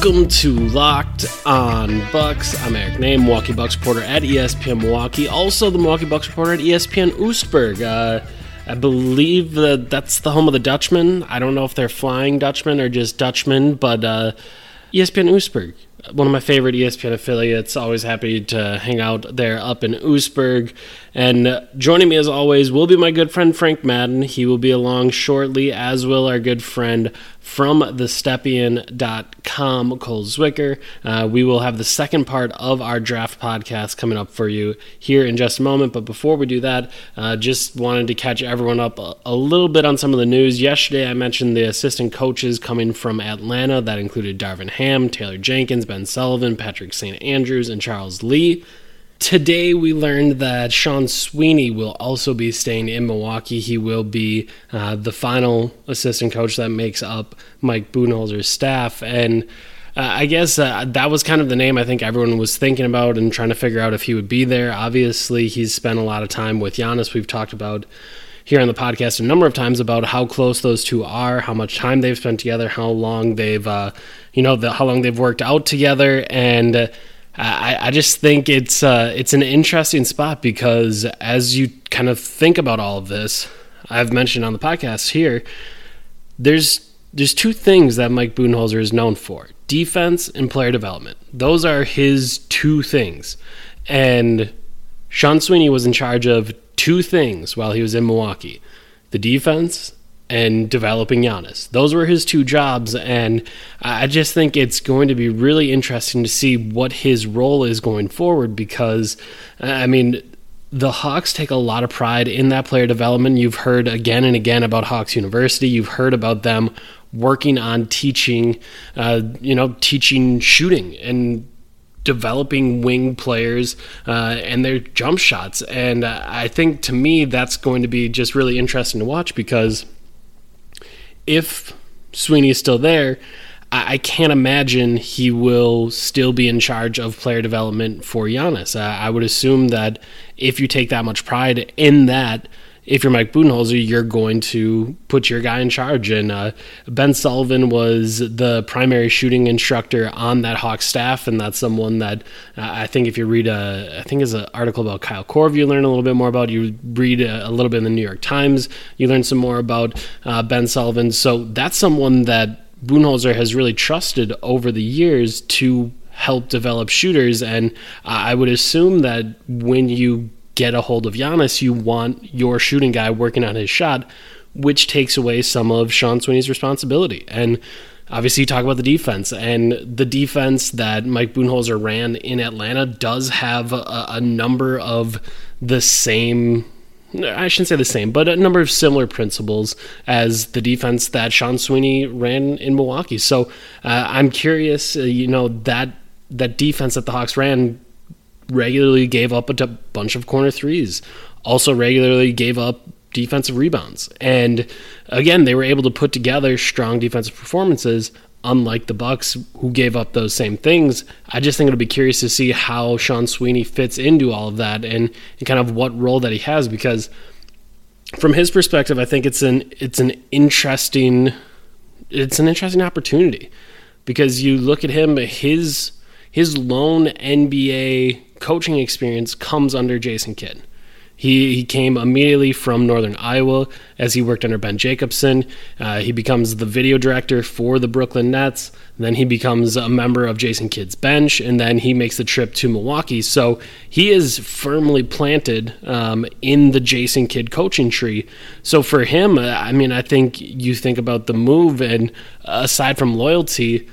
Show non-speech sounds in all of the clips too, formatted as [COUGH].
Welcome to Locked On Bucks. I'm Eric Nehm, Milwaukee Bucks reporter at ESPN Milwaukee. Also, the Milwaukee Bucks reporter at ESPN Oostburg. Uh, I believe that that's the home of the Dutchmen. I don't know if they're flying Dutchmen or just Dutchmen, but uh, ESPN Oostburg, one of my favorite ESPN affiliates. Always happy to hang out there up in Oostburg. And uh, joining me as always will be my good friend Frank Madden. He will be along shortly, as will our good friend from thestepien.com, Cole Zwicker. Uh, we will have the second part of our draft podcast coming up for you here in just a moment. But before we do that, uh, just wanted to catch everyone up a, a little bit on some of the news. Yesterday, I mentioned the assistant coaches coming from Atlanta. That included Darvin Ham, Taylor Jenkins, Ben Sullivan, Patrick St. Andrews, and Charles Lee. Today, we learned that Sean Sweeney will also be staying in Milwaukee. He will be uh, the final assistant coach that makes up Mike Budenholzer's staff. And uh, I guess uh, that was kind of the name I think everyone was thinking about and trying to figure out if he would be there. Obviously, he's spent a lot of time with Giannis. We've talked about here on the podcast a number of times about how close those two are, how much time they've spent together, how long they've, uh, you know, the, how long they've worked out together, and uh, I, I just think it's uh, it's an interesting spot because as you kind of think about all of this, I've mentioned on the podcast here, there's there's two things that Mike Budenholzer is known for: defense and player development. Those are his two things, and Sean Sweeney was in charge of two things while he was in Milwaukee: the defense and developing Giannis. Those were his two jobs, and I just think it's going to be really interesting to see what his role is going forward because, I mean, the Hawks take a lot of pride in that player development. You've heard again and again about Hawks University. You've heard about them working on teaching, uh, you know, teaching shooting and developing wing players uh, and their jump shots. And uh, I think to me, that's going to be just really interesting to watch because if Sweeney is still there, I, I can't imagine he will still be in charge of player development for Giannis. Uh, I would assume that if you take that much pride in that, if you're Mike Budenholzer, you're going to put your guy in charge. And uh, Ben Sullivan was the primary shooting instructor on that Hawks staff, and that's someone that uh, I think if you read a, I think is an article about Kyle Korver, you learn a little bit more about. You read a, a little bit in the New York Times, you learn some more about uh, Ben Sullivan. So that's someone that Budenholzer has really trusted over the years to help develop shooters. And I would assume that when you get a hold of Giannis, you want your shooting guy working on his shot, which takes away some of Sean Sweeney's responsibility. And obviously, you talk about the defense, and the defense that Mike Budenholzer ran in Atlanta does have a, a number of the same. I shouldn't say the same, but a number of similar principles as the defense that Sean Sweeney ran in Milwaukee. So uh, I'm curious, uh, you know, that that defense that the Hawks ran regularly gave up a t- bunch of corner threes, also regularly gave up defensive rebounds. And again, they were able to put together strong defensive performances unlike the Bucks who gave up those same things. I just think it'll be curious to see how Sean Sweeney fits into all of that and, and kind of what role that he has because from his perspective, I think it's an it's an interesting it's an interesting opportunity because you look at him his his lone NBA coaching experience comes under Jason Kidd. He, he came immediately from Northern Iowa as he worked under Ben Jacobson. Uh, he becomes the video director for the Brooklyn Nets. Then he becomes a member of Jason Kidd's bench, and then he makes the trip to Milwaukee. So he is firmly planted um, in the Jason Kidd coaching tree. So for him, I mean, I think you think about the move, and aside from loyalty,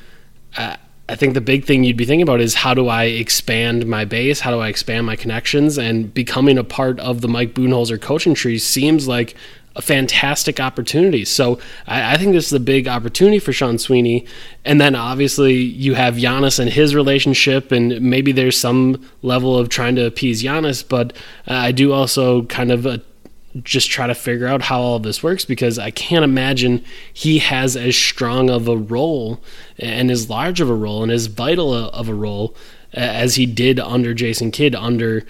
uh, I think the big thing you'd be thinking about is how do I expand my base? How do I expand my connections? And becoming a part of the Mike Budenholzer coaching tree seems like a fantastic opportunity. So I, I, think this is a big opportunity for Sean Sweeney. And then obviously you have Giannis and his relationship, and maybe there's some level of trying to appease Giannis, but uh, I do also kind of. Just try to figure out how all this works because I can't imagine he has as strong of a role and as large of a role and as vital of a role as he did under Jason Kidd under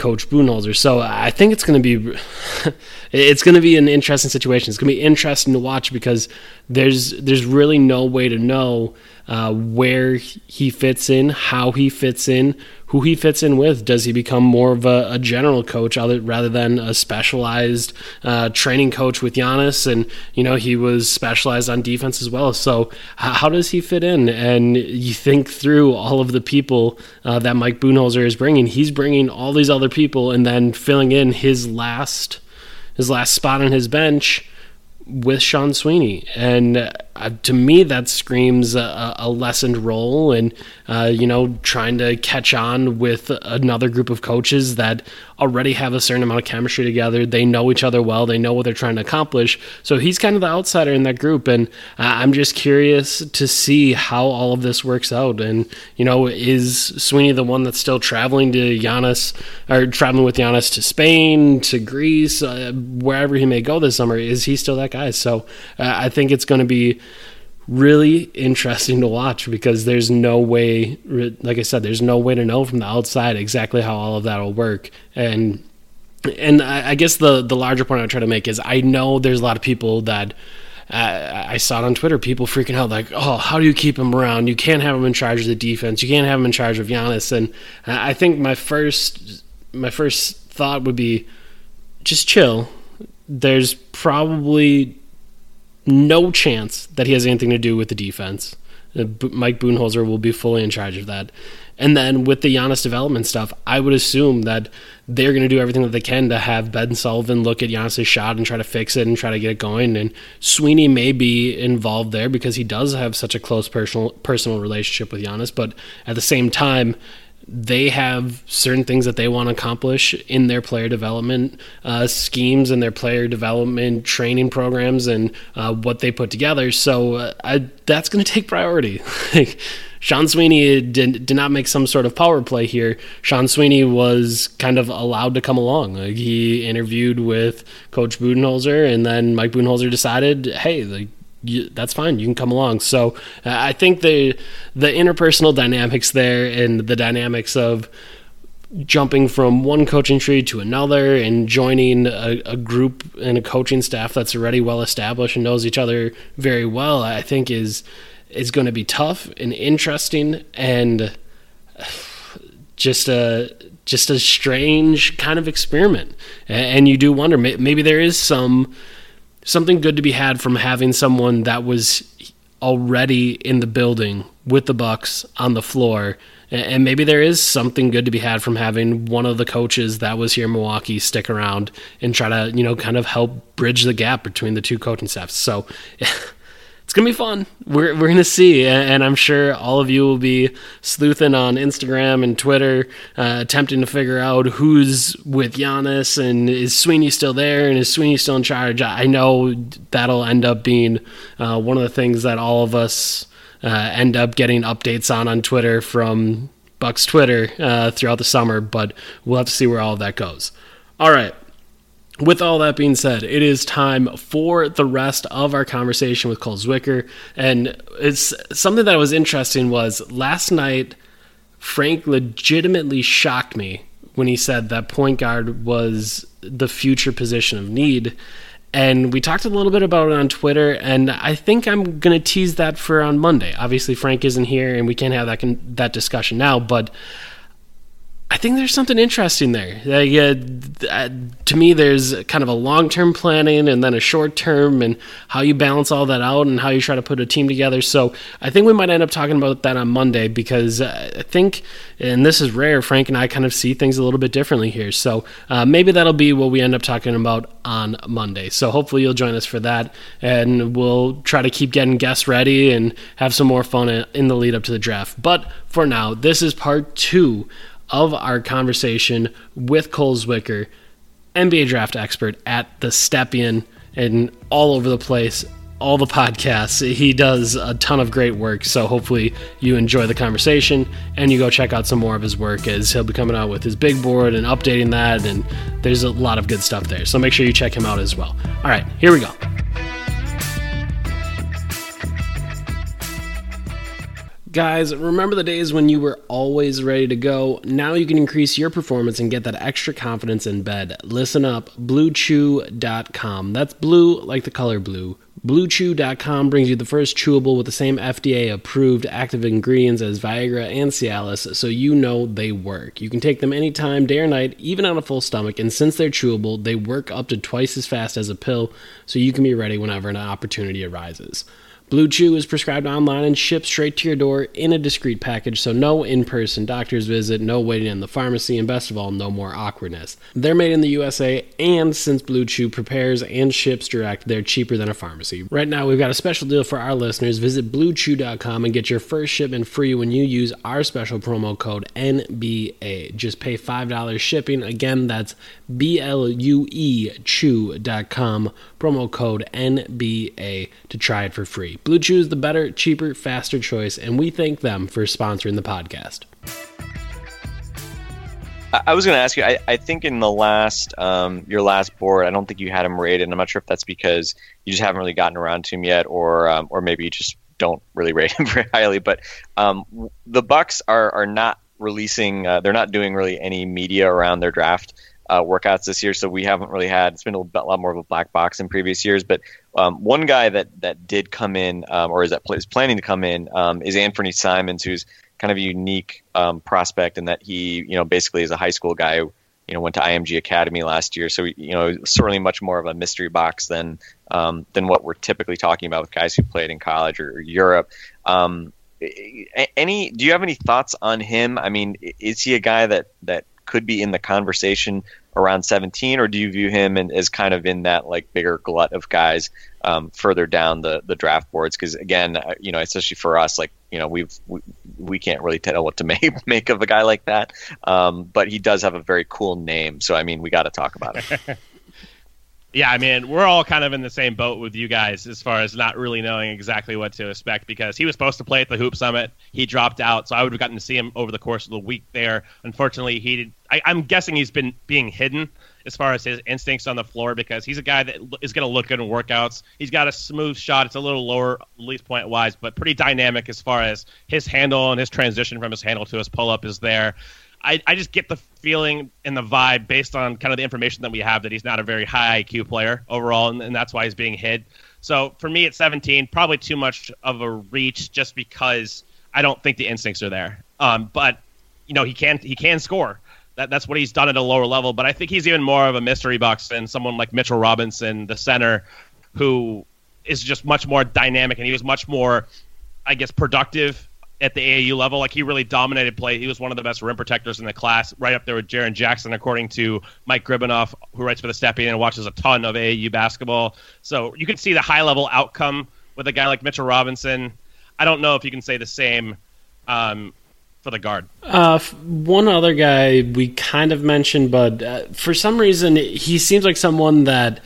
Coach Budenholzer. So I think it's going to be [LAUGHS] it's going to be an interesting situation. It's going to be interesting to watch because there's there's really no way to know uh, where he fits in, how he fits in, who he fits in with. Does he become more of a, a general coach rather than a specialized uh, training coach with Giannis? And you know he was specialized on defense as well. So how does he fit in? And you think through all of the people uh, that Mike Budenholzer is bringing. He's bringing all these other people and then filling in his last his last spot on his bench with Sean Sweeney, and uh, to me that screams a, a lessened role, and uh, you know trying to catch on with another group of coaches that already have a certain amount of chemistry together. They know each other well. They know what they're trying to accomplish. So he's kind of the outsider in that group, and uh, I'm just curious to see how all of this works out. And you know, is Sweeney the one that's still traveling to Giannis or traveling with Giannis to Spain, to Greece, uh, wherever he may go this summer? Is he still that guy? So I think it's going to be really interesting to watch because there's no way like i said there's no way to know from the outside exactly how all of that will work and and I, guess the the larger point i try to make is i know there's a lot of people that uh, I saw it on Twitter. People freaking out, like, "Oh, how do you keep him around? You can't have him in charge of the defense. You can't have him in charge of Giannis." And I think my first my first thought would be, just chill. There's probably no chance that he has anything to do with the defense. Uh, Mike Budenholzer will be fully in charge of that. And then with the Giannis development stuff, I would assume that they're going to do everything that they can to have Ben Sullivan look at Giannis' shot and try to fix it and try to get it going. And Sweeney may be involved there because he does have such a close personal personal relationship with Giannis. But at the same time, they have certain things that they want to accomplish in their player development uh, schemes and their player development training programs and uh, what they put together. So uh, I, that's going [LAUGHS] to take priority. Sean Sweeney did, did not make some sort of power play here. Sean Sweeney was kind of allowed to come along. Like he interviewed with Coach Budenholzer, and then Mike Budenholzer decided, hey, like you, that's fine. You can come along. So uh, I think the the interpersonal dynamics there and the dynamics of jumping from one coaching tree to another and joining a, a, group and a coaching staff that's already well established and knows each other very well, I think is is going to be tough and interesting and just a just a strange kind of experiment. And you do wonder maybe there is some something good to be had from having someone that was already in the building with the Bucks on the floor. And maybe there is something good to be had from having one of the coaches that was here in Milwaukee stick around and try to, you know, kind of help bridge the gap between the two coaching staffs. So [LAUGHS] it's gonna be fun. We're we're gonna see, and I'm sure all of you will be sleuthing on Instagram and Twitter, uh, attempting to figure out who's with Giannis and is Sweeney still there and is Sweeney still in charge. I know that'll end up being uh, one of the things that all of us uh, end up getting updates on on Twitter from Buck's Twitter uh, throughout the summer, but we'll have to see where all of that goes. All right with all that being said, it is time for the rest of our conversation with Cole Zwicker. And it's something that was interesting was last night, Frank legitimately shocked me when he said that point guard was the future position of need. And we talked a little bit about it on Twitter, and I think I'm going to tease that for on Monday. Obviously, Frank isn't here, and we can't have that con- that discussion now. But I think there's something interesting there. Uh, to me, there's kind of a long term planning and then a short term, and how you balance all that out and how you try to put a team together. So I think we might end up talking about that on Monday because uh, I think, and this is rare, Frank and I kind of see things a little bit differently here. So uh, maybe that'll be what we end up talking about on Monday. So hopefully you'll join us for that, and we'll try to keep getting guests ready and have some more fun in the lead up to the draft. But for now, this is part two of our conversation with Cole Zwicker, NBA draft expert at the Stepien and all over the place, all the podcasts. He does a ton of great work. So hopefully you enjoy the conversation and you go check out some more of his work as he'll be coming out with his big board and updating that. And there's a lot of good stuff there. So make sure you check him out as well. All right, here we go. Guys, remember the days when you were always ready to go? Now you can increase your performance and get that extra confidence in bed. Listen up, bluechew.com. That's blue like the color blue. BlueChew.com brings you the first chewable with the same FDA approved active ingredients as Viagra and Cialis, so you know they work. You can take them anytime, day or night, even on a full stomach, and since they're chewable, they work up to twice as fast as a pill, so you can be ready whenever an opportunity arises. Blue Chew is prescribed online and shipped straight to your door in a discreet package, so no in person doctor's visit, no waiting in the pharmacy, and best of all, no more awkwardness. They're made in the USA, and since Blue Chew prepares and ships direct, they're cheaper than a pharmacy. Right now, we've got a special deal for our listeners. Visit bluechew.com and get your first shipment free when you use our special promo code NBA. Just pay $5 shipping. Again, that's B L U E Chew.com, promo code NBA to try it for free. Blue Chew is the better, cheaper, faster choice, and we thank them for sponsoring the podcast. I was going to ask you. I, I, think in the last um, your last board, I don't think you had him rated. I'm not sure if that's because you just haven't really gotten around to him yet, or um, or maybe you just don't really [LAUGHS] rate him very highly. But um, the Bucks are are not releasing. Uh, they're not doing really any media around their draft uh, workouts this year, so we haven't really had. It's been a lot more of a black box in previous years. But um, one guy that that did come in, um, or is that is planning to come in, um, is Anthony Simons, who's kind of a unique um, prospect in that he, you know, basically is a high school guy. Who, you know, went to IMG Academy last year, so you know, certainly much more of a mystery box than um, than what we're typically talking about with guys who played in college or, or Europe. Um, any? Do you have any thoughts on him? I mean, is he a guy that that could be in the conversation around 17, or do you view him in, as kind of in that like bigger glut of guys um, further down the, the draft boards? Because again, uh, you know, especially for us, like you know, we've we, we can't really tell what to [LAUGHS] make make of a guy like that. Um, but he does have a very cool name, so I mean, we got to talk about it. [LAUGHS] Yeah, I mean, we're all kind of in the same boat with you guys as far as not really knowing exactly what to expect because he was supposed to play at the Hoop Summit. He dropped out, so I would have gotten to see him over the course of the week there. Unfortunately, he did. I, I'm guessing he's been being hidden as far as his instincts on the floor because he's a guy that is going to look good in workouts. He's got a smooth shot. It's a little lower release point wise, but pretty dynamic as far as his handle and his transition from his handle to his pull up is there. I, I just get the feeling and the vibe based on kind of the information that we have that he's not a very high IQ player overall, and, and that's why he's being hid. So for me at 17, probably too much of a reach just because I don't think the instincts are there. Um, but you know he can he can score. That, that's what he's done at a lower level. But I think he's even more of a mystery box than someone like Mitchell Robinson, the center, who is just much more dynamic and he was much more, I guess, productive at the AAU level. Like he really dominated play. He was one of the best rim protectors in the class, right up there with Jaren Jackson, according to Mike Gribanov, who writes for the Stepien and watches a ton of AAU basketball. So you can see the high level outcome with a guy like Mitchell Robinson. I don't know if you can say the same um, for the guard. Uh, one other guy we kind of mentioned, but uh, for some reason he seems like someone that.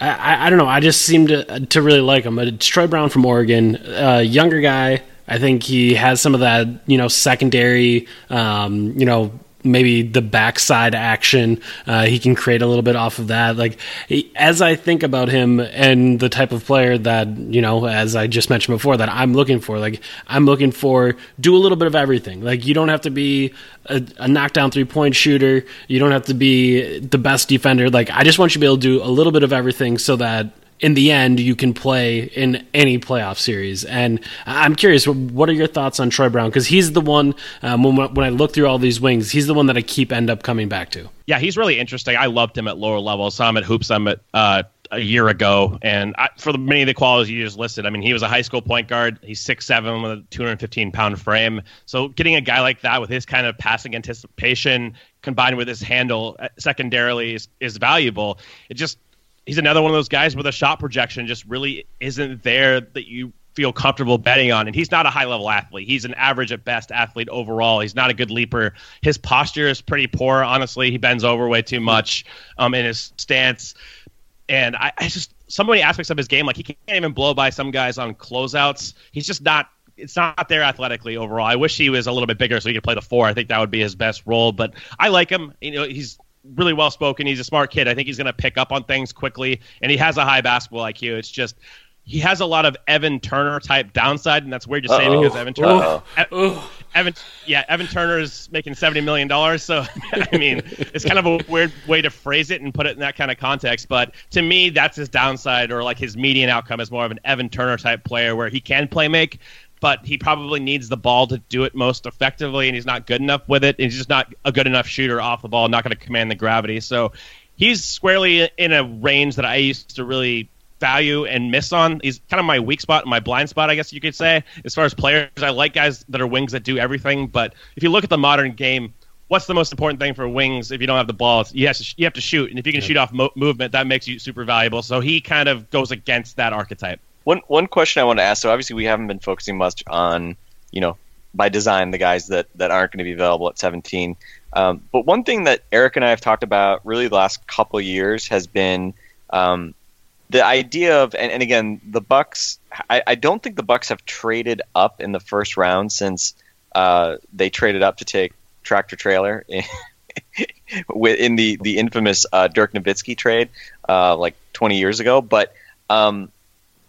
I, I, don't know. I just seem to to really like him. It's Troy Brown from Oregon, uh, younger guy, I think he has some of that, you know, secondary, um, you know, maybe the backside action. Uh, he can create a little bit off of that. Like he, as I think about him and the type of player that you know, as I just mentioned before, that I'm looking for. Like I'm looking for do a little bit of everything. Like you don't have to be a, a knockdown three point shooter. You don't have to be the best defender. Like I just want you to be able to do a little bit of everything so that in the end, you can play in any playoff series. And I'm curious, what are your thoughts on Troy Brown? Because he's the one, um, when, when I look through all these wings, he's the one that I keep end up coming back to. Yeah, he's really interesting. I loved him at lower levels. Saw him at Hoop Summit uh, a year ago, and I, for the many of the qualities you just listed, I mean, he was a high school point guard. He's six seven with a 215 pound frame. So getting a guy like that with his kind of passing anticipation combined with his handle uh, secondarily is, is valuable. It just he's another one of those guys where the shot projection just really isn't there that you feel comfortable betting on. And he's not a high level athlete. He's an average at best athlete overall. He's not a good leaper. His posture is pretty poor, honestly. He bends over way too much um, in his stance. And I, I just, so many aspects of his game, like he can't even blow by some guys on closeouts. He's just not it's not there athletically overall. I wish he was a little bit bigger so he could play the four. I think that would be his best role. But I like him. You know, he's really well spoken. He's a smart kid. I think he's going to pick up on things quickly, and he has a high basketball IQ. It's just he has a lot of Evan Turner type downside, and that's weird to say because Evan Turner, Evan, yeah, Evan Turner is making seventy million dollars. So [LAUGHS] I mean, it's kind of a weird way to phrase it and put it in that kind of context. But to me, that's his downside, or like his median outcome is more of an Evan Turner type player where he can play make, but he probably needs the ball to do it most effectively, and he's not good enough with it. He's just not a good enough shooter off the ball, not going to command the gravity. So he's squarely in a range that I used to really value and miss on. He's kind of my weak spot and my blind spot, I guess you could say. As far as players, I like guys that are wings that do everything. But if you look at the modern game, what's the most important thing for wings if you don't have the ball? you have to, you have to shoot, and if you can yeah. shoot off mo- movement, that makes you super valuable. So he kind of goes against that archetype. One one question I want to ask. So obviously we haven't been focusing much on you know by design the guys that that aren't going to be available at 17. Um, but one thing that Eric and I have talked about really the last couple years has been um, the idea of and, and again the Bucks. I, I, don't think the Bucks have traded up in the first round since uh, they traded up to take Tractor Traylor. [LAUGHS] In, in the the infamous uh, Dirk Nowitzki trade, uh, like 20 years ago, but um,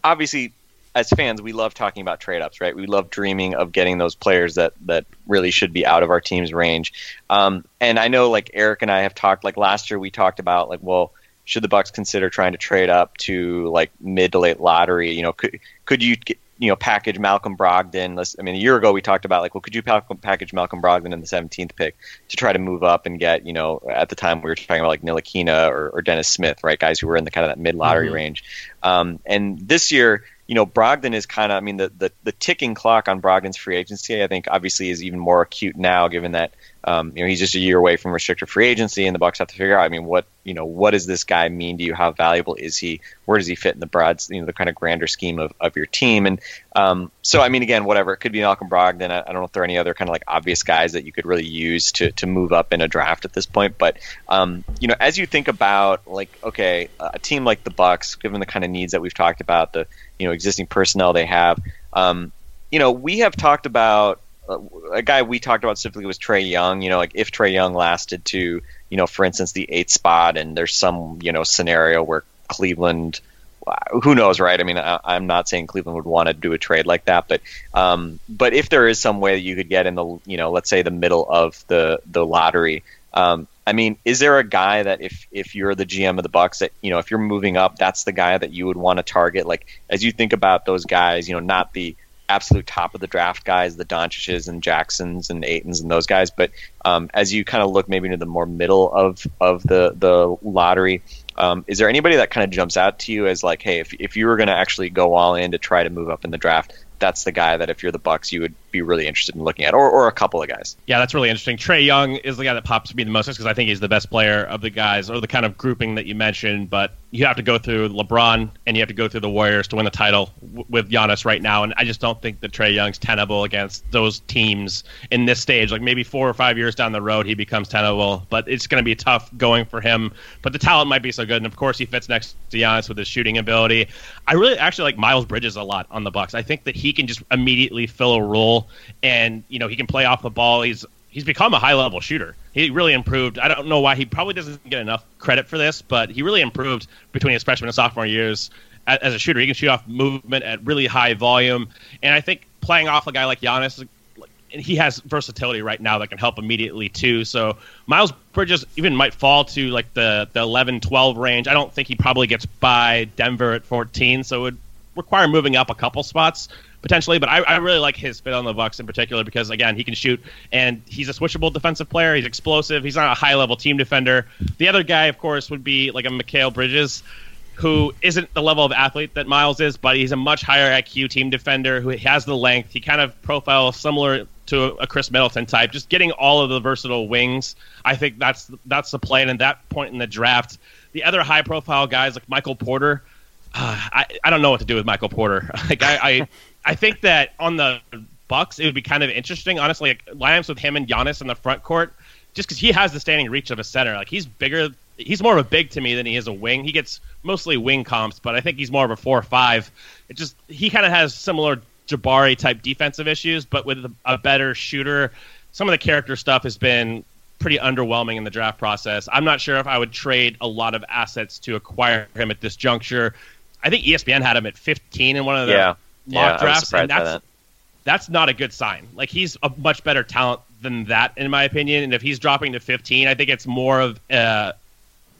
obviously as fans, we love talking about trade ups, right? We love dreaming of getting those players that that really should be out of our team's range. Um, and I know, like Eric and I have talked, like last year, we talked about like, well, should the Bucks consider trying to trade up to like mid to late lottery? You know, could could you you know package Malcolm Brogdon. I mean, a year ago we talked about like, well, could you package Malcolm Brogdon in the 17th pick to try to move up and get you know at the time we were talking about like Ntilikina or, or Dennis Smith, right? Guys who were in the kind of that mid lottery mm-hmm. range. Um, and this year, you know, Brogdon is kind of, I mean, the, the, the ticking clock on Brogdon's free agency, I think, obviously is even more acute now, given that um, you know, he's just a year away from restricted free agency, and the Bucks have to figure out. I mean, what you know, what does this guy mean to you? How valuable is he? Where does he fit in the broad, you know, the kind of grander scheme of, of your team? And um, so, I mean, again, whatever it could be Malcolm Brogdon. I, I, don't know if there are any other kind of like obvious guys that you could really use to to move up in a draft at this point. But um, you know, as you think about like, okay, a team like the Bucks, given the kind of needs that we've talked about, the you know existing personnel they have, um, you know, we have talked about a guy we talked about specifically was Trae Young. You know, like if Trae Young lasted to, you know, for instance, the eighth spot, and there's some, you know, scenario where Cleveland, uh, who knows, right? I mean, I, am not saying Cleveland would want to do a trade like that, but, um, but if there is some way that you could get in the, you know, let's say the middle of the the lottery, um, I mean, is there a guy that if if you're the GM of the Bucks that you know if you're moving up, that's the guy that you would want to target? Like as you think about those guys, you know, not the absolute top of the draft guys, the Doncic's and Jacksons and Aytons and those guys. But um, as you kind of look maybe into the more middle of of the the lottery, um, is there anybody that kind of jumps out to you as like, hey, if if you were going to actually go all in to try to move up in the draft, that's the guy that if you're the Bucks, you would be really interested in looking at, or, or a couple of guys. Yeah, that's really interesting. Trae Young is the guy that pops to me the most because I think he's the best player of the guys or the kind of grouping that you mentioned. But you have to go through LeBron and you have to go through the Warriors to win the title w- with Giannis right now. And I just don't think that Trae Young's tenable against those teams in this stage. Like maybe four or five years down the road, he becomes tenable, but it's going to be tough going for him. But the talent might be so good, and of course he fits next to Giannis with his shooting ability. I really actually like Miles Bridges a lot on the Bucks. I think that he can just immediately fill a role and you know he can play off the ball. He's he's become a high level shooter. He really improved. I don't know why he probably doesn't get enough credit for this, but he really improved between his freshman and sophomore years as a shooter. He can shoot off movement at really high volume, and I think playing off a guy like Giannis he has versatility right now that can help immediately too. So Miles Bridges even might fall to like the the 11, 12 range. I don't think he probably gets by Denver at 14, so it would require moving up a couple spots potentially. But I, I really like his fit on the Bucks in particular because again he can shoot and he's a switchable defensive player. He's explosive. He's not a high level team defender. The other guy, of course, would be like a Mikal Bridges who isn't the level of athlete that Miles is, but he's a much higher IQ team defender who has the length. He kind of profiles similar to a Khris Middleton type, just getting all of the versatile wings. I think that's that's the plan. At that point in the draft, the other high profile guys like Michael Porter, uh, I I don't know what to do with Michael Porter. [LAUGHS] like I, I I think that on the Bucks it would be kind of interesting, honestly. Like lineups with him and Giannis in the front court, just because he has the standing reach of a center. Like he's bigger he's more of a big to me than he is a wing. He gets mostly wing comps, but I think he's more of a four or five. It just he kind of has similar Jabari type defensive issues, but with a better shooter. Some of the character stuff has been pretty underwhelming in the draft process. I'm not sure if I would trade a lot of assets to acquire him at this juncture. I think ESPN had him at 15 in one of the yeah. Mock yeah, drafts, and that's that. that's not a good sign. Like he's a much better talent than that, in my opinion. And if he's dropping to 15, I think it's more of uh,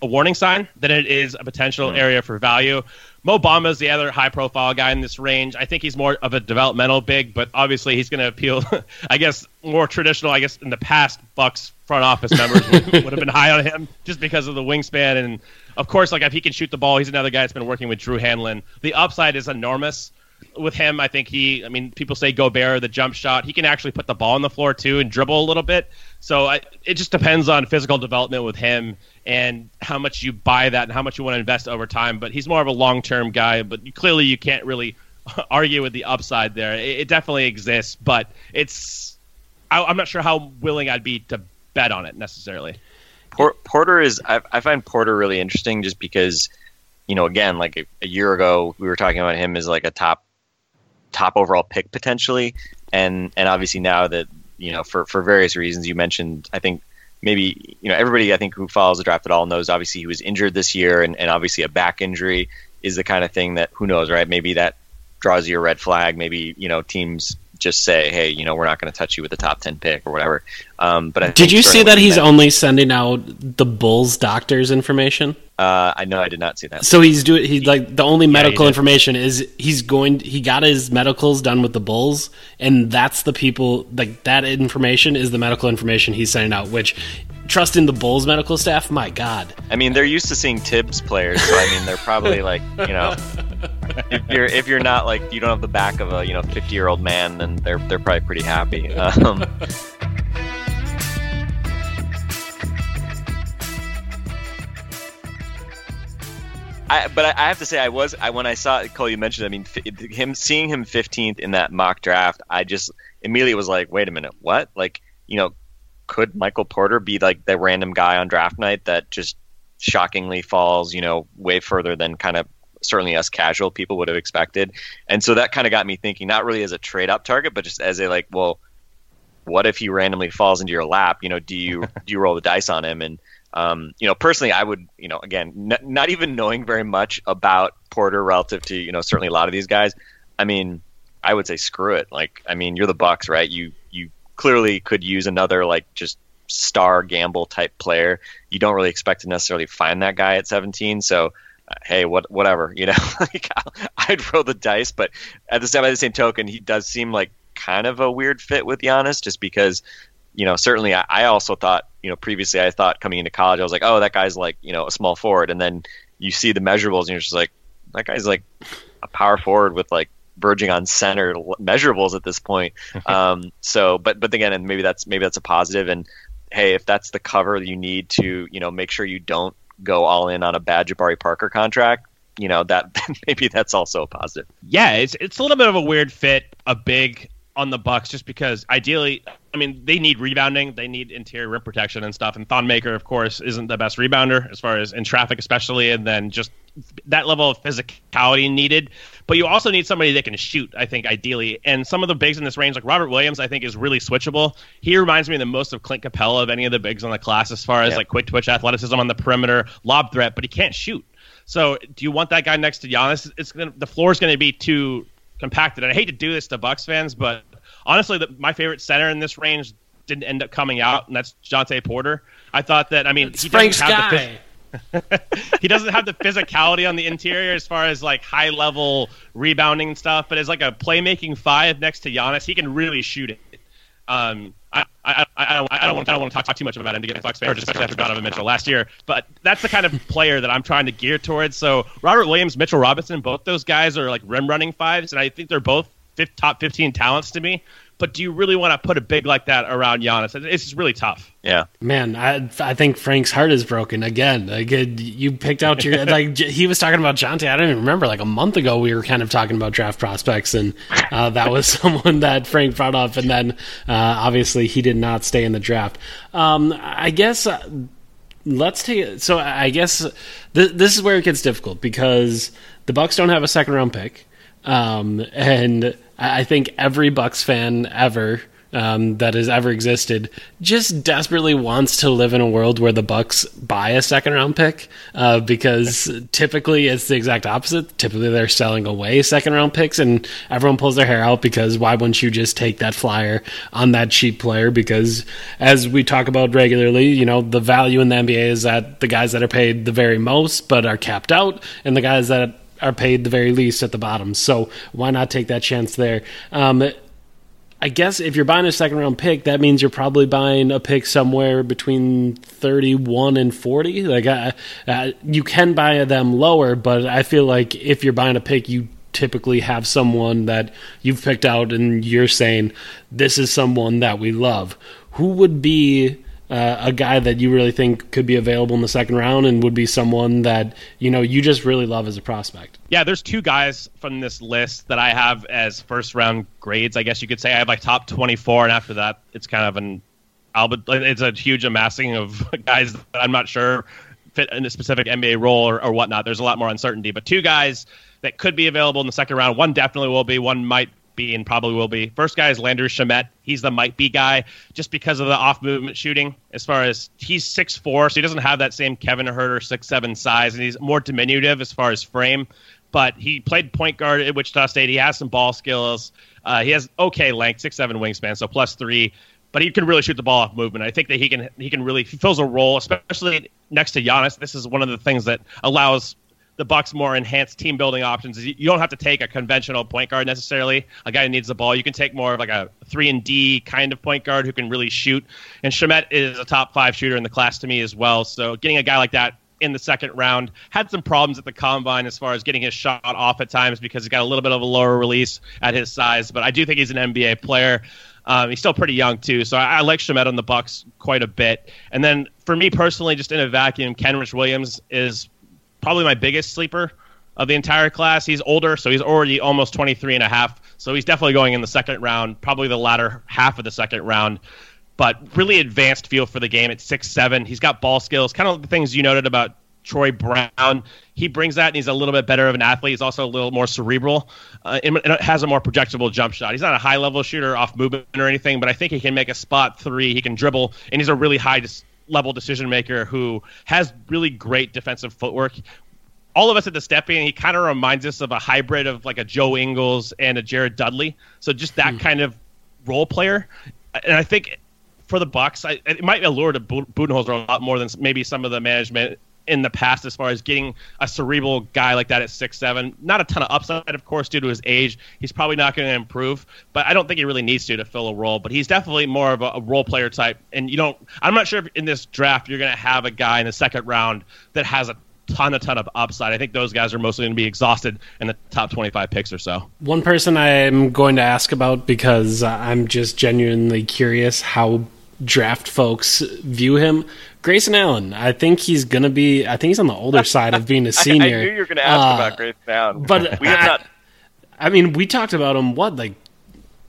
a warning sign than it is a potential mm. area for value. Mo Bamba is the other high profile guy in this range. I think he's more of a developmental big, but obviously he's going to appeal, [LAUGHS] I guess, more traditional. I guess in the past, Bucks front office members would, [LAUGHS] would have been high on him just because of the wingspan. And of course, like if he can shoot the ball, he's another guy that's been working with Drew Hanlen. The upside is enormous with him. I think he, I mean, people say Gobert, the jump shot. He can actually put the ball on the floor too and dribble a little bit. So I, it just depends on physical development with him and how much you buy that and how much you want to invest over time. But he's more of a long term guy. But clearly, you can't really [LAUGHS] argue with the upside there. It, it definitely exists, but it's I, am not sure how willing I'd be to bet on it necessarily. Porter is I, I find Porter really interesting just because you know again like a, a year ago we were talking about him as like a top top overall pick potentially. And and obviously now that you know for for various reasons you mentioned I think maybe you know everybody I think who follows the draft at all knows obviously he was injured this year and, and obviously a back injury is the kind of thing that who knows right? Maybe that draws you a red flag. Maybe you know teams just say hey you know we're not going to touch you with the top 10 pick or whatever. Um, but I did you see that he's that, only sending out the bulls doctors information uh, I know I did not see that. So he's doing. He's like the only medical yeah, information is he's going. He got his medicals done with the Bulls, and that's the people. Like that information is the medical information he's sending out. Which trust in the Bulls medical staff. My God. I mean, they're used to seeing Thibs players, so I mean, they're probably like you know, if you're if you're not like you don't have the back of a you know 50 year old man, then they're they're probably pretty happy. Um, I, but I, I, have to say, I was I, when I saw Cole. You mentioned, I mean, f- him seeing him 15th in that mock draft. I just immediately was like, wait a minute, what? Like, you know, could Michael Porter be like the random guy on draft night that just shockingly falls, you know, way further than kind of certainly us casual people would have expected. And so that kind of got me thinking, not really as a trade up target, but just as a like, well, what if he randomly falls into your lap? You know, do you [LAUGHS] do you roll the dice on him? And um, you know, personally, I would, you know, again, n- not even knowing very much about Porter relative to, you know, certainly a lot of these guys. I mean, I would say screw it. Like, I mean, you're the Bucks, right? You you clearly could use another like just star gamble type player. You don't really expect to necessarily find that guy at 17. So, uh, hey, what whatever, you know, [LAUGHS] like I'd roll the dice. But at the same by the same token, he does seem like kind of a weird fit with Giannis, just because you know, certainly I, I, also thought, you know, previously I thought coming into college, I was like, oh, that guy's like, you know, a small forward. And then you see the measurables and you're just like, that guy's like a power forward with like verging on center measurables at this point. [LAUGHS] um, so, but, but again, and maybe that's, maybe that's a positive. And hey, if that's the cover you need to, you know, make sure you don't go all in on a bad Jabari Parker contract, you know, that [LAUGHS] maybe that's also a positive. Yeah. It's, it's a little bit of a weird fit, a big, on the Bucks just because ideally, I mean, they need rebounding, they need interior rim protection and stuff. And Thon Maker, of course, isn't the best rebounder as far as in traffic, especially, and then just that level of physicality needed. But you also need somebody that can shoot, I think, ideally. And some of the bigs in this range, like Robert Williams, I think is really switchable. He reminds me the most of Clint Capela of any of the bigs on the class as far as like quick twitch athleticism on the perimeter, lob threat, but he can't shoot. So do you want that guy next to Giannis? It's gonna, the floor is going to be too compacted. And I hate to do this to Bucks fans, but honestly, the, my favorite center in this range didn't end up coming out, and that's Jontay Porter. I thought that. I mean, It's he have the [LAUGHS] he doesn't have the physicality on the interior as far as like high level rebounding and stuff, but as like a playmaking five next to Giannis, he can really shoot it. Um, I, I, don't, I don't want, I don't want to talk, talk too much about him to get Bucks fans, especially after Donovan Mitchell last year. But that's the kind of player that I'm trying to gear towards. So Robert Williams, Mitchell Robinson, both those guys are like rim running fives, and I think they're both top 15 talents to me. But do you really want to put a big like that around Giannis? It's just really tough. Yeah. Man, I I think Frank's heart is broken again. Like it, you picked out your like [LAUGHS] he was talking about Jontay. I don't even remember. Like a month ago, we were kind of talking about draft prospects, and uh, that was [LAUGHS] someone that Frank brought up. And then uh, obviously he did not stay in the draft. Um, I guess. Uh, let's take it. So I guess th- this is where it gets difficult because the Bucks don't have a second round pick, um, and I think every Bucks fan ever. Um, that has ever existed just desperately wants to live in a world where the Bucks buy a second round pick uh, because typically it's the exact opposite. Typically they're selling away second round picks and everyone pulls their hair out because why wouldn't you just take that flyer on that cheap player? Because as we talk about regularly, you know, the value in the NBA is that the guys that are paid the very most but are capped out and the guys that are paid the very least at the bottom. So why not take that chance there? Um, I guess if you're buying a second round pick, that means you're probably buying a pick somewhere between 31 and 40. Like, uh, uh, you can buy them lower, but I feel like if you're buying a pick, you typically have someone that you've picked out and you're saying, this is someone that we love. Who would be uh, a guy that you really think could be available in the second round and would be someone that, you know, you just really love as a prospect? Yeah, there's two guys from this list that I have as first round grades. I guess you could say I have like top 24, and after that, it's kind of an album. It's a huge amassing of [LAUGHS] guys that I'm not sure fit in a specific NBA role or, or whatnot. There's a lot more uncertainty, but two guys that could be available in the second round. One definitely will be. One might be and probably will be. First guy is Landry Shamet. He's the might be guy just because of the off movement shooting. As far as he's six four, so he doesn't have that same Kevin Huerter six seven size, and he's more diminutive as far as frame. But he played point guard at Wichita State. He has some ball skills. Uh, he has okay length, six seven wingspan, so plus three. But he can really shoot the ball off movement. I think that he can he can really he fills a role, especially next to Giannis. This is one of the things that allows the Bucks more enhanced team building options. You don't have to take a conventional point guard necessarily, a guy who needs the ball. You can take more of like a three and D kind of point guard who can really shoot. And Shamet is a top five shooter in the class to me as well. So getting a guy like that in the second round had some problems at the combine as far as getting his shot off at times because he's got a little bit of a lower release at his size. But I do think he's an NBA player. Um, he's still pretty young too, so I, I like Shamet on the Bucks quite a bit. And then for me personally, just in a vacuum, Kenrich Williams is probably my biggest sleeper of the entire class. He's older, so he's already almost 23 and a half. So he's definitely going in the second round, probably the latter half of the second round. But really advanced feel for the game at six seven. He's got ball skills, kind of the things you noted about Troy Brown. He brings that, and he's a little bit better of an athlete. He's also a little more cerebral, uh, and has a more projectable jump shot. He's not a high level shooter off movement or anything, but I think he can make a spot three. He can dribble, and he's a really high dis- level decision maker who has really great defensive footwork. All of us at the Stepien, he kind of reminds us of a hybrid of like a Joe Ingles and a Jared Dudley. So just that hmm. kind of role player, and I think for the Bucks, I, it might allure to Bu- Budenholzer a lot more than maybe some of the management in the past as far as getting a cerebral guy like that at six seven. Not a ton of upside, of course, due to his age. He's probably not going to improve, but I don't think he really needs to to fill a role. But he's definitely more of a, a role player type. And you don't. I'm not sure if in this draft you're going to have a guy in the second round that has a ton, a ton of upside. I think those guys are mostly going to be exhausted in the top 25 picks or so. One person I'm going to ask about because uh, I'm just genuinely curious how draft folks view him. Grayson Allen, I think he's going to be. I think he's on the older [LAUGHS] side of being a senior. I knew you were going to ask Uh, about Grace Down. but we have I- not. I mean, we talked about him what like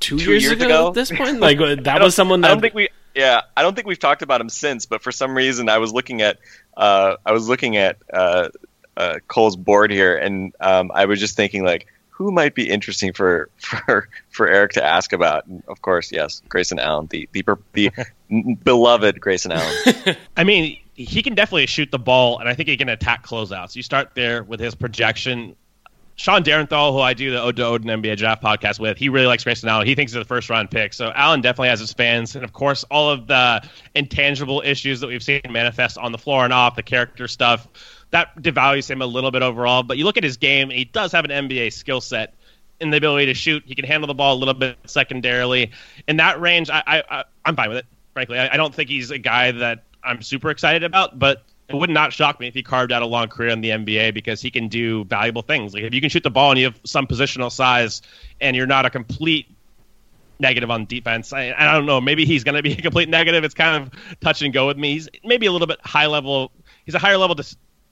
two, Two years, years ago, ago? at this point. [LAUGHS] Like that I don't- was someone I don't think we. Yeah, I don't think we've talked about him since. But for some reason, I was looking at. Uh, I was looking at uh, uh, Cole's board here, and um, I was just thinking like, who might be interesting for [LAUGHS] for for Eric to ask about? And of course, yes, Grayson Allen, the the the [LAUGHS] beloved Grayson Allen. [LAUGHS] I mean, he can definitely shoot the ball, and I think he can attack closeouts. You start there with his projection. Sean Derenthal, who I do the Ode to Oden NBA Draft podcast with, he really likes Grayson Allen. He thinks he's a first round pick. So Allen definitely has his fans, and of course, all of the intangible issues that we've seen manifest on the floor and off, the character stuff, that devalues him a little bit overall. But you look at his game, he does have an NBA skill set in the ability to shoot. He can handle the ball a little bit secondarily. In that range, I, I, I am fine with it. Frankly, I, I don't think he's a guy that I'm super excited about, but it would not shock me if he carved out a long career in the NBA because he can do valuable things. Like if you can shoot the ball and you have some positional size and you're not a complete negative on defense, I, I don't know. Maybe he's going to be a complete negative. It's kind of touch and go with me. He's maybe a little bit high level. He's a higher level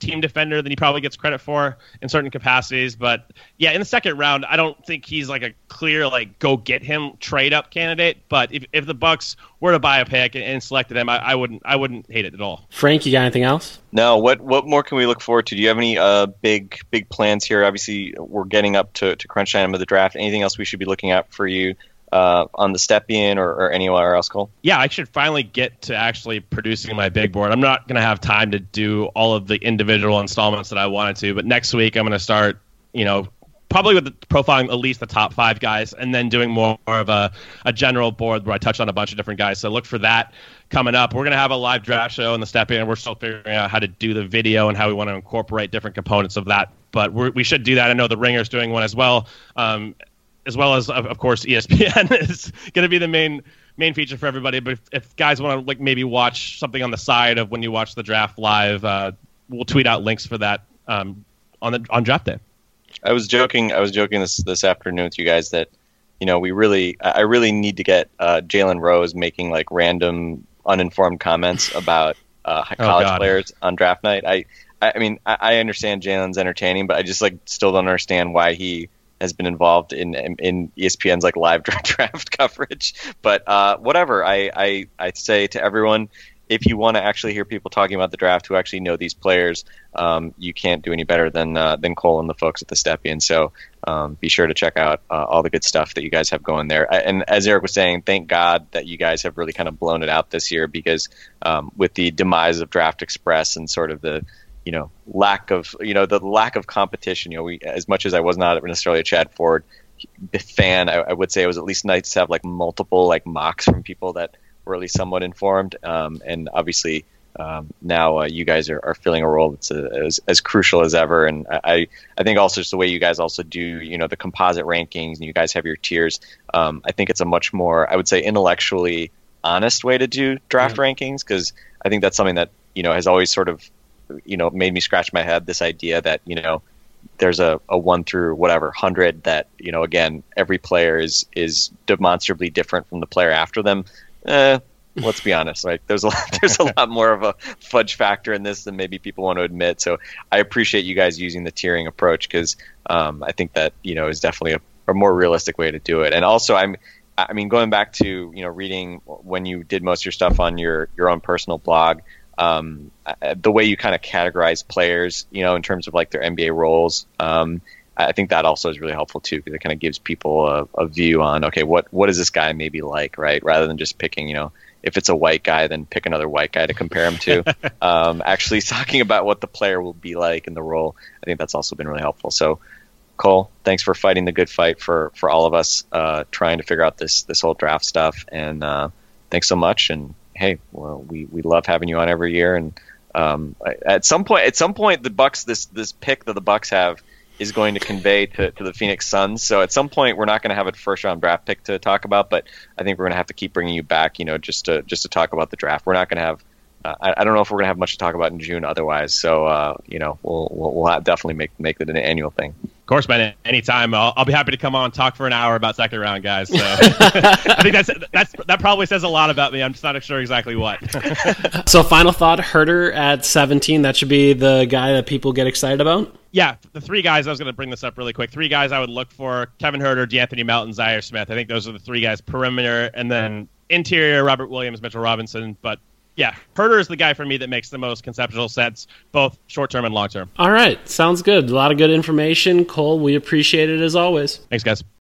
team defender than he probably gets credit for in certain capacities. But yeah, in the second round, I don't think he's like a clear like go get him trade up candidate. But if, if the Bucks were to buy a pick and, and selected him, I, I, wouldn't I wouldn't hate it at all. Frank, you got anything else? No. What what more can we look forward to? Do you have any uh, big big plans here? Obviously, we're getting up to, to crunch time of the draft. Anything else we should be looking at for you uh, on the Stepien or, or anywhere else, Cole? Yeah, I should finally get to actually producing my big board. I'm not going to have time to do all of the individual installments that I wanted to, but next week I'm going to start, you know, probably with the, profiling at least the top five guys and then doing more, of a, a general board where I touch on a bunch of different guys. So look for that coming up. We're going to have a live draft show in the Stepien. We're still figuring out how to do the video and how we want to incorporate different components of that. But we should do that. I know the Ringer's doing one as well. Um, as well as of, of course ESPN [LAUGHS] is going to be the main main feature for everybody. But if, if guys want to like maybe watch something on the side of when you watch the draft live, uh, we'll tweet out links for that um, on the on draft day. I was joking. I was joking this this afternoon with you guys that you know we really I really need to get uh, Jalen Rose making like random uninformed comments [LAUGHS] about uh, oh, college oh, players on draft night. I I mean I, I understand Jalen's entertaining, but I just like still don't understand why he has been involved in in ESPN's like live [LAUGHS] draft coverage. But uh, whatever, I, I I say to everyone, if you want to actually hear people talking about the draft who actually know these players, um, you can't do any better than uh, than Cole and the folks at the Stepien. So um, be sure to check out uh, all the good stuff that you guys have going there. And as Eric was saying, thank God that you guys have really kind of blown it out this year because um, with the demise of Draft Express and sort of the you know lack of you know the lack of competition. You know, we as much as I was not necessarily a Chad Ford fan, I, I would say it was at least nice to have like multiple like mocks from people that were at least somewhat informed. Um, and obviously um, now uh, you guys are, are filling a role that's uh, as, as crucial as ever. And I, I think also just the way you guys also do, you know, the composite rankings and you guys have your tiers. Um, I think it's a much more, I would say, intellectually honest way to do draft yeah. rankings because I think that's something that you know has always sort of you know made me scratch my head. This idea that you know there's a, a one through whatever hundred that you know again every player is is demonstrably different from the player after them. Eh, let's be honest, like there's a lot, [LAUGHS] there's a lot more of a fudge factor in this than maybe people want to admit. So I appreciate you guys using the tiering approach because um, I think that you know is definitely a, a more realistic way to do it. And also, I'm I mean, going back to you know reading when you did most of your stuff on your your own personal blog, um, the way you kind of categorize players, you know, in terms of like their NBA roles. Um, I think that also is really helpful too because it kind of gives people a, a, view on okay, what what is this guy maybe like, right? Rather than just picking, you know, if it's a white guy, then pick another white guy to compare him to. [LAUGHS] um, actually, [LAUGHS] talking about what the player will be like in the role, I think that's also been really helpful. So, Cole, thanks for fighting the good fight for for all of us uh, trying to figure out this this whole draft stuff, and uh, thanks so much. And hey, well, we, we love having you on every year. And um, at some point, at some point, the Bucks this this pick that the Bucks have is going to convey to, to the Phoenix Suns. So at some point, we're not going to have a first round draft pick to talk about, but I think we're going to have to keep bringing you back, you know, just to just to talk about the draft. We're not going to have. Uh, I, I, don't know if we're going to have much to talk about in June otherwise. So uh, you know, we'll we'll, we'll definitely make make it an annual thing course, man. Anytime, I'll, I'll be happy to come on talk for an hour about second round guys. So [LAUGHS] I think that's that's that probably says a lot about me. I'm just not sure exactly what. [LAUGHS] so, final thought: Huerter at 17. That should be the guy that people get excited about. Yeah, the three guys. I was going to bring this up really quick. Three guys I would look for: Kevin Huerter, De'Anthony Melton, Zhaire Smith. I think those are the three guys. Perimeter, and then interior: Robert Williams, Mitchell Robinson. But yeah, Huerter is the guy for me that makes the most conceptual sense, both short term and long term. All right, sounds good. A lot of good information, Cole. We appreciate it as always. Thanks, guys.